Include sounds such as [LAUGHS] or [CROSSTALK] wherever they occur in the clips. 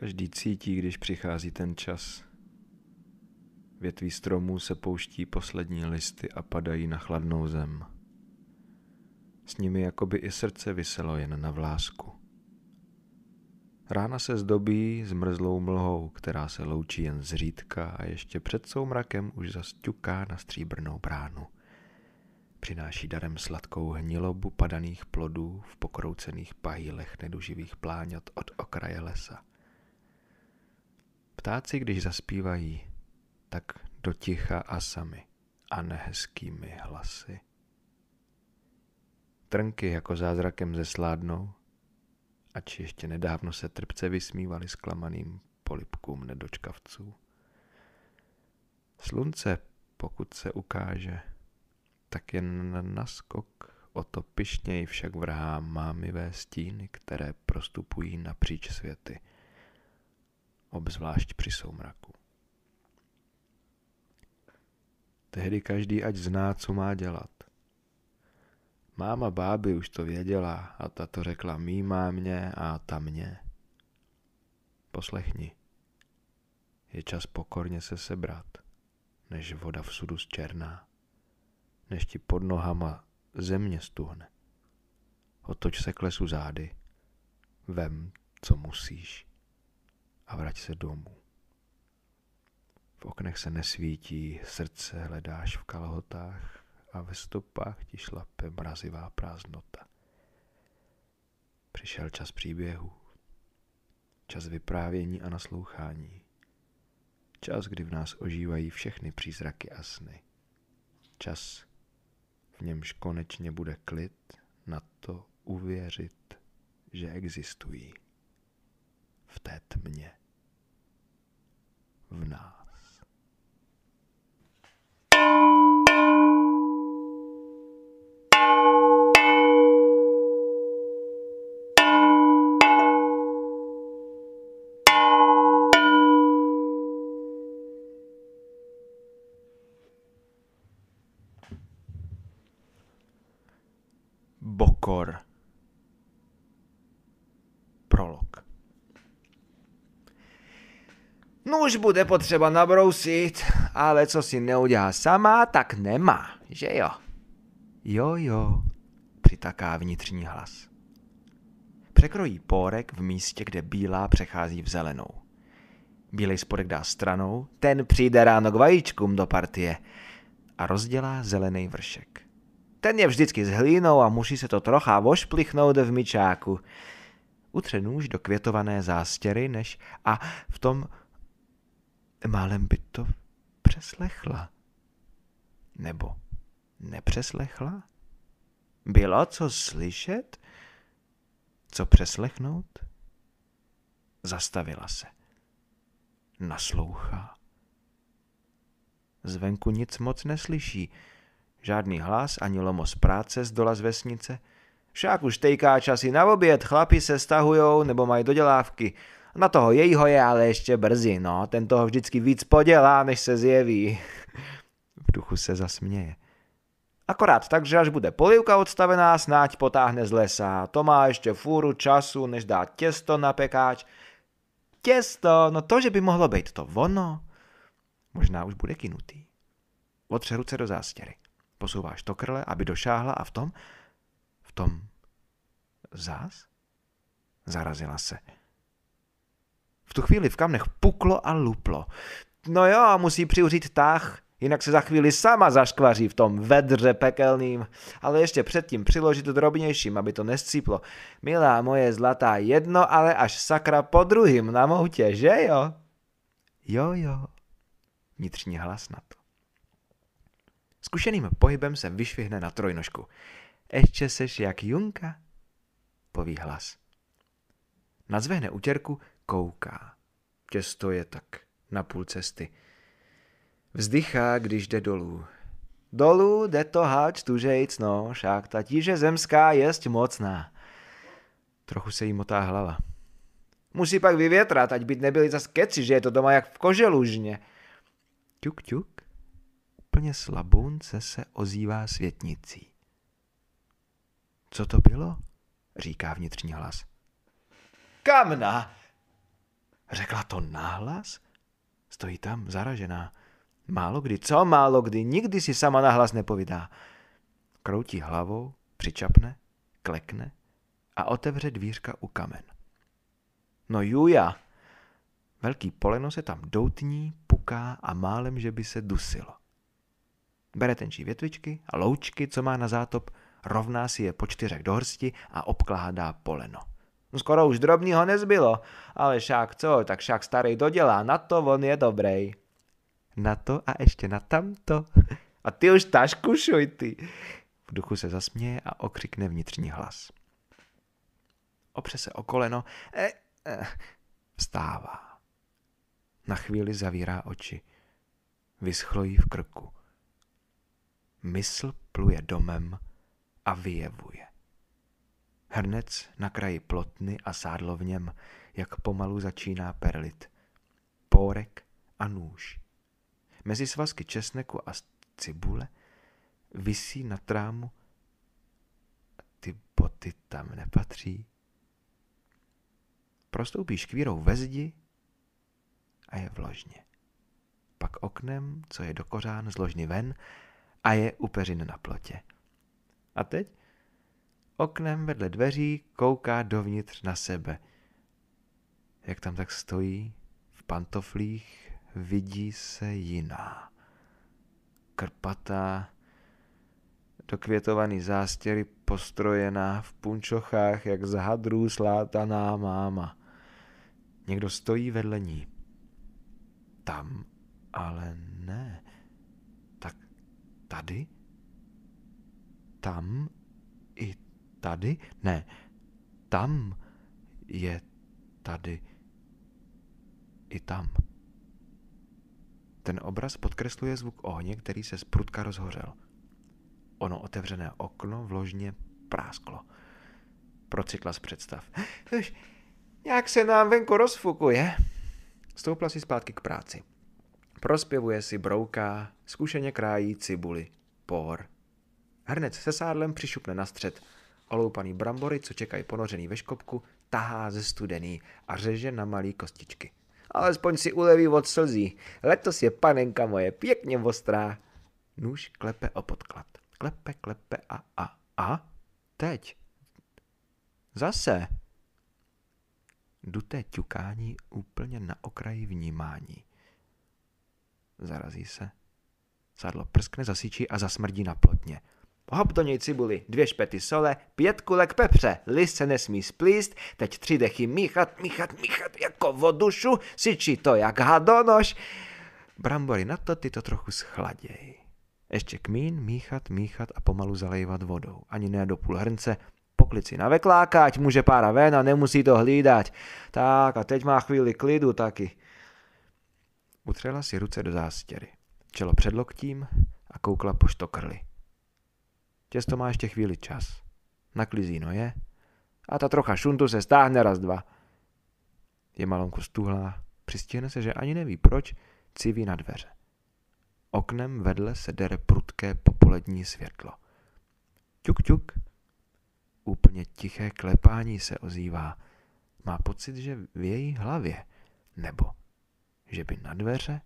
Každý cítí, když přichází ten čas. Větví stromů se pouští poslední listy a padají na chladnou zem. S nimi jakoby i srdce vyselo jen na vlásku. Rána se zdobí zmrzlou mlhou, která se loučí jen zřídka a ještě před soumrakem už zasťuká na stříbrnou bránu. Přináší darem sladkou hnilobu padaných plodů v pokroucených pahýlech neduživých pláňat od okraje lesa. Ptáci, když zaspívají, tak do ticha a sami a nehezkými hlasy. Trnky jako zázrakem zesládnou, ač ještě nedávno se trpce vysmívali zklamaným polipkům nedočkavců. Slunce, pokud se ukáže, tak jen na naskok o to pišněji však vrhá mámivé stíny, které prostupují napříč světy, obzvlášť při soumraku. Tehdy každý ať zná, co má dělat. Máma báby už to věděla a ta to řekla mý mámě a ta mě. Poslechni. Je čas pokorně se sebrat, než voda v sudu zčerná, než ti pod nohama země stuhne. Otoč se k lesu zády, vem, co musíš a vrať se domů. V oknech se nesvítí, srdce hledáš v kalhotách a ve stopách ti šlape mrazivá prázdnota. Přišel čas příběhu, čas vyprávění a naslouchání. Čas, kdy v nás ožívají všechny přízraky a sny. Čas, v němž konečně bude klid na to uvěřit, že existují v té tmě v nás. Už bude potřeba nabrousit, ale co si neudělá sama, tak nemá, že jo? Jo, jo, přitaká vnitřní hlas. Překrojí pórek v místě, kde bílá přechází v zelenou. Bílej spodek dá stranou, ten přijde ráno k vajíčkům do partie a rozdělá zelený vršek. Ten je vždycky s hlínou a musí se to trocha vošplichnout v myčáku. Utře nůž do květované zástěry, než a v tom málem by to přeslechla. Nebo nepřeslechla? Bylo co slyšet? Co přeslechnout? Zastavila se. Naslouchá. Zvenku nic moc neslyší, Žádný hlas ani lomo z práce z dola z vesnice. Však už tejká časy na oběd, chlapi se stahujou nebo mají dodělávky. Na toho jejího je ale ještě brzy, no, ten toho vždycky víc podělá, než se zjeví. [LAUGHS] V duchu se zasměje. Akorát tak, že až bude polivka odstavená, snáď potáhne z lesa. To má ještě fůru času, než dá těsto na pekáč. Těsto, no to, že by mohlo být to ono. Možná už bude kinutý. Otře ruce do zástěry. Posouváš to krle, aby došáhla a v tom, v tom zás? Zarazila se. V tu chvíli v kamnech puklo a luplo. No jo, musí přiuřít tah, jinak se za chvíli sama zaškvaří v tom vedře pekelným, ale ještě předtím přiložit to drobnějším, aby to nescíplo. Milá moje zlatá, jedno, ale až sakra po druhým na moutě, že jo? Jo, jo, vnitřní hlas na to. Zkušeným pohybem se vyšvihne na trojnožku. Ještě seš jak Junka? Poví hlas. Nazvehne utěrku, kouká. Těsto je tak na půl cesty. Vzdychá, když jde dolů. Dolů jde to háč tužejc, no, však ta tíže zemská jest mocná. Trochu se jí motá hlava. Musí pak vyvětrat, ať by nebyli zas keci, že je to doma jak v koželužně. Ťuk, ťuk úplně slabunce se ozývá světnicí. Co to bylo? říká vnitřní hlas. Kamna! Řekla to nahlas? Stojí tam zaražená. Málo kdy, co málo kdy, nikdy si sama nahlas nepovídá. Kroutí hlavou, přičapne, klekne a otevře dvířka u kamen. No Juja! Velký poleno se tam doutní, puká a málem, že by se dusilo. Bere tenčí větvičky a loučky, co má na zátop, rovná si je po čtyřech do hrsti a obkládá poleno. Skoro už drobného nezbylo, ale však co, tak však starý dodělá, na to on je dobrý. Na to a ještě na tamto. [LAUGHS] A ty už tašku šuj, ty. V duchu se zasměje a okřikne vnitřní hlas. Opře se o koleno, e, e, vstává. Na chvíli zavírá oči. Vyschlo jí v krku. Mysl pluje domem a vyjevuje. Hrnec na kraji plotny a sádlo v něm, jak pomalu začíná perlit. Pórek a nůž. Mezi svazky česneku a cibule visí na trámu ty boty tam nepatří. Prostoupí škvírou ve zdi a je vložně. Pak oknem, co je do kořán, zložny ven a je upeřin na plotě. A teď oknem vedle dveří kouká dovnitř na sebe. Jak tam tak stojí, v pantoflích, vidí se jiná. Krpatá, dokvětovaný zástěry postrojená v punčochách, jak z hadrů slátaná máma. Někdo stojí vedle ní. Tam ale ne. Tak tady? Tam i tady? Ne, tam je tady i tam. Ten obraz podkresluje zvuk ohně, který se z prudka rozhořel. Ono otevřené okno vložně prásklo. Procitla z představ. Jak se nám venku rozfukuje. Stoupla si zpátky k práci. Prospěvuje si brouká, zkušeně krájí cibuli, por. Hrnec se sádlem přišupne na střed. Oloupaný brambory, co čekají ponořený ve škopku, tahá ze studený a řeže na malý kostičky. Alespoň si uleví od slzí. Letos je panenka moje pěkně ostrá. Nůž klepe o podklad. Klepe, klepe a a a. Teď. Zase. Duté ťukání úplně na okraji vnímání. Zarazí se. Sadlo prskne, zasíčí a zasmrdí na plotně. Hop do něj cibuli, dvě špety sole, pět kulek pepře, list se nesmí splíst, teď tři dechy míchat, míchat, míchat jako vodušu, syčí to jak hadonož. Brambory na to ty to trochu schladěj. Ještě kmín, míchat, míchat a pomalu zalejvat vodou. Ani ne do půl hrnce, poklici na vekláka, ať může pára ven a nemusí to hlídat. Tak a teď má chvíli klidu taky. Utřela si ruce do zástěry. Čelo před loktím a koukla po štokrli. Těsto má ještě chvíli čas. Naklizí noje a ta trocha šuntu se stáhne raz dva. Je malonku stuhlá, přistihne se, že ani neví proč, civí na dveře. Oknem vedle se dere prudké popolední světlo. Ťuk, ťuk. Úplně tiché klepání se ozývá. Má pocit, že v její hlavě. Nebo že by na dveře?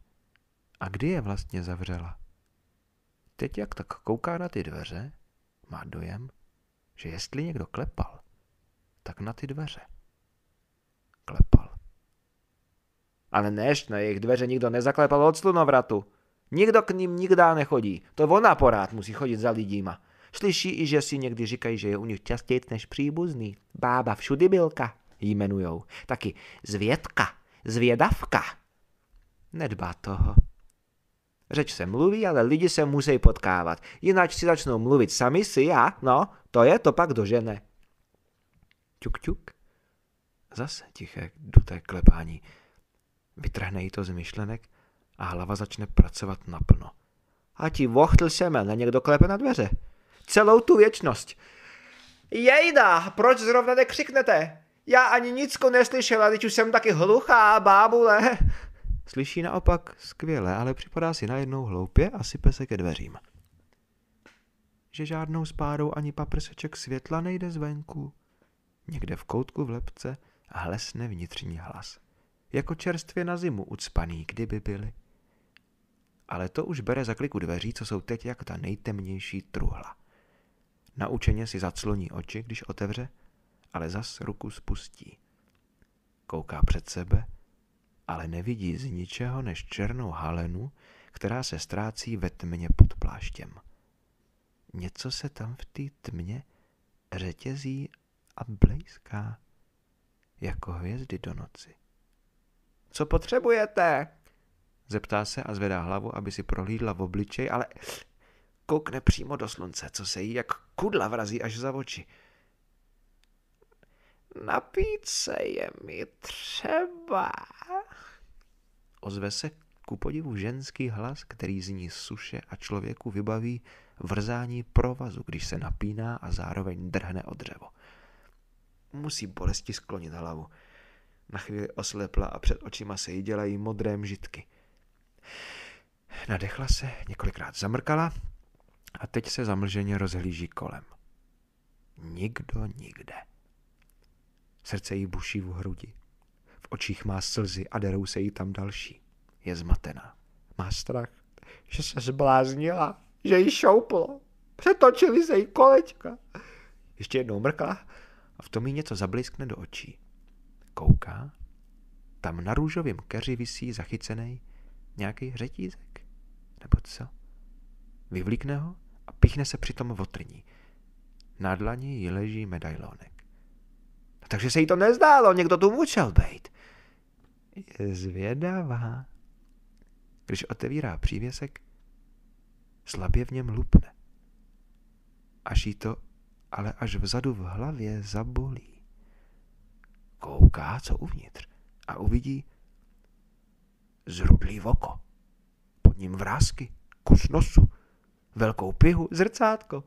A kdy je vlastně zavřela? Teď jak tak kouká na ty dveře, má dojem, že jestli někdo klepal, tak na ty dveře. Klepal. Ale než na jejich dveře nikdo nezaklepal od slunovratu. Nikdo k ním nikdy nechodí. To ona porád musí chodit za lidíma. Slyší i, že si někdy říkají, že je u nich častěji než příbuzný. Bába všudy bylka jmenujou. Taky zvědka, zvědavka. Nedbá toho. Řeč se mluví, ale lidi se musí potkávat. Jinak si začnou mluvit sami si a, no, to je to pak dožene. Ťuk, ťuk. Zase tiché, duté klepání. Vytrhne jí to z myšlenek a hlava začne pracovat naplno. A ti vochtl semel na někdo klepe na dveře. Celou tu věčnost. Jejda, proč zrovna nekřiknete? Já ani nicko neslyšela, když už jsem taky hluchá, bábule. Slyší naopak skvěle, ale připadá si najednou hloupě a sype se ke dveřím. Že žádnou spádou ani paprseček světla nejde zvenku. Někde v koutku v lepce hlesne vnitřní hlas. jako čerstvě na zimu ucpaný, kdyby byly. Ale to už bere za kliku dveří, co jsou teď jak ta nejtemnější truhla. Naučeně si zacloní oči, když otevře, ale zas ruku spustí. Kouká před sebe, ale nevidí z ničeho než černou halenu, která se ztrácí ve tmě pod pláštěm. Něco se tam v té tmě řetězí a blejská, jako hvězdy do noci. Co potřebujete? Zeptá se a zvedá hlavu, aby si prohlídla v obličej, ale koukne přímo do slunce, co se jí jak kudla vrazí až za oči. Napít se je mi třeba. Ozve se ku podivu ženský hlas, který zní suše a člověku vybaví vrzání provazu, když se napíná a zároveň drhne o dřevo. Musí bolesti sklonit hlavu. Na chvíli oslepla a před očima se jí dělají modré mžitky. Nadechla se, několikrát zamrkala a teď se zamlženě rozhlíží kolem. Nikdo nikde. Srdce jí buší v hrudi. V očích má slzy a derou se jí tam další. Je zmatená. Má strach, že se zbláznila, že jí šouplo. Přetočili se jí kolečka. Ještě jednou mrkla a v tom jí něco zabliskne do očí. Kouká. Tam na růžovém keři visí zachycený nějaký řetízek. Nebo co? Vyvlíkne ho a pichne se přitom votrní. Na dlani jí leží medailonek. Takže se jí to nezdálo, někdo tu musel být. Je zvědavá. Když otevírá přívěsek, slabě v něm lupne. Až jí to ale až vzadu v hlavě zabolí. Kouká, co uvnitř a uvidí zrudlý oko. Pod ním vrázky, kus nosu, velkou pihu, zrcátko.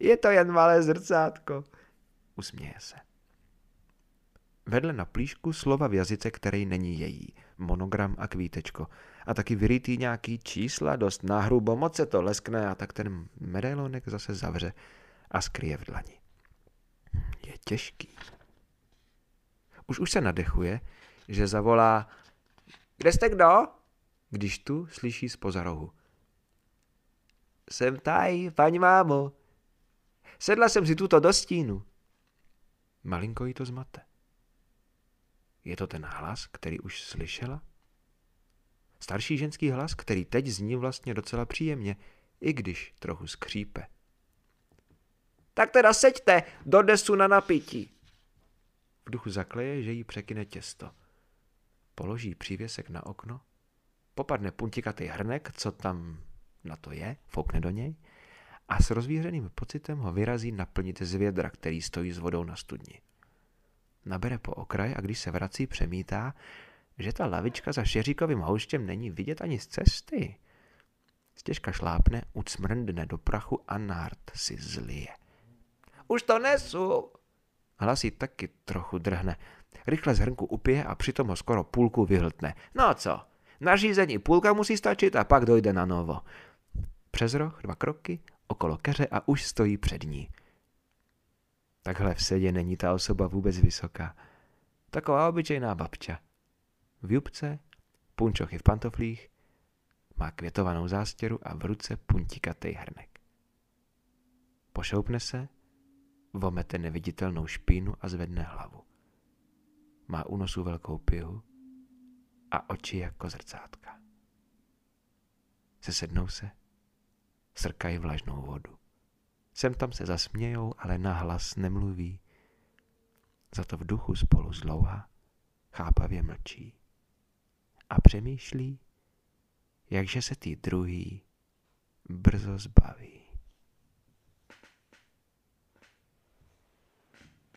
Je to jen malé zrcátko. Usměje se. Vedle na plíšku slova v jazyce, který není její, monogram a kvítečko. A taky vyrytý nějaký čísla, dost nahrubo, moc se to leskne a tak ten medailonek zase zavře a skryje v dlani. Je těžký. Už už se nadechuje, že zavolá Kde jste kdo? Když tu slyší z rohu. Jsem tady, paní mámo. Sedla jsem si tuto do stínu. Malinko jí to zmate. Je to ten hlas, který už slyšela? Starší ženský hlas, který teď zní vlastně docela příjemně, i když trochu skřípe. Tak teda seďte do desu na napití. V duchu zakleje, že jí překyne těsto. Položí přívěsek na okno, popadne puntikatý hrnek, co tam na to je, foukne do něj a s rozvířeným pocitem ho vyrazí naplnit z vědra, který stojí s vodou na studni. Nabere po okraj a když se vrací, přemítá, že ta lavička za šeříkovým houštěm není vidět ani z cesty. Stěžka šlápne, ucmrndne do prachu a nárt si zlije. Už to nesu. Hlasí taky trochu drhne. Rychle z hrnku upije a přitom ho skoro půlku vyhltne. No co, na řízení půlka musí stačit a pak dojde na novo. Přes roh dva kroky, okolo keře a už stojí před ní. Takhle v sedě není ta osoba vůbec vysoká. Taková obyčejná babča. V jubce, punčochy v pantoflích, má květovanou zástěru a v ruce puntikatej hrnek. Pošoupne se, vomete neviditelnou špínu a zvedne hlavu. Má u nosu velkou pihu a oči jako zrcátka. Sesednou se, srkají vlažnou vodu. Sem tam se zasmějou, ale nahlas nemluví. Za to v duchu spolu zlouha chápavě mlčí a přemýšlí, jakže se ty druhý brzo zbaví.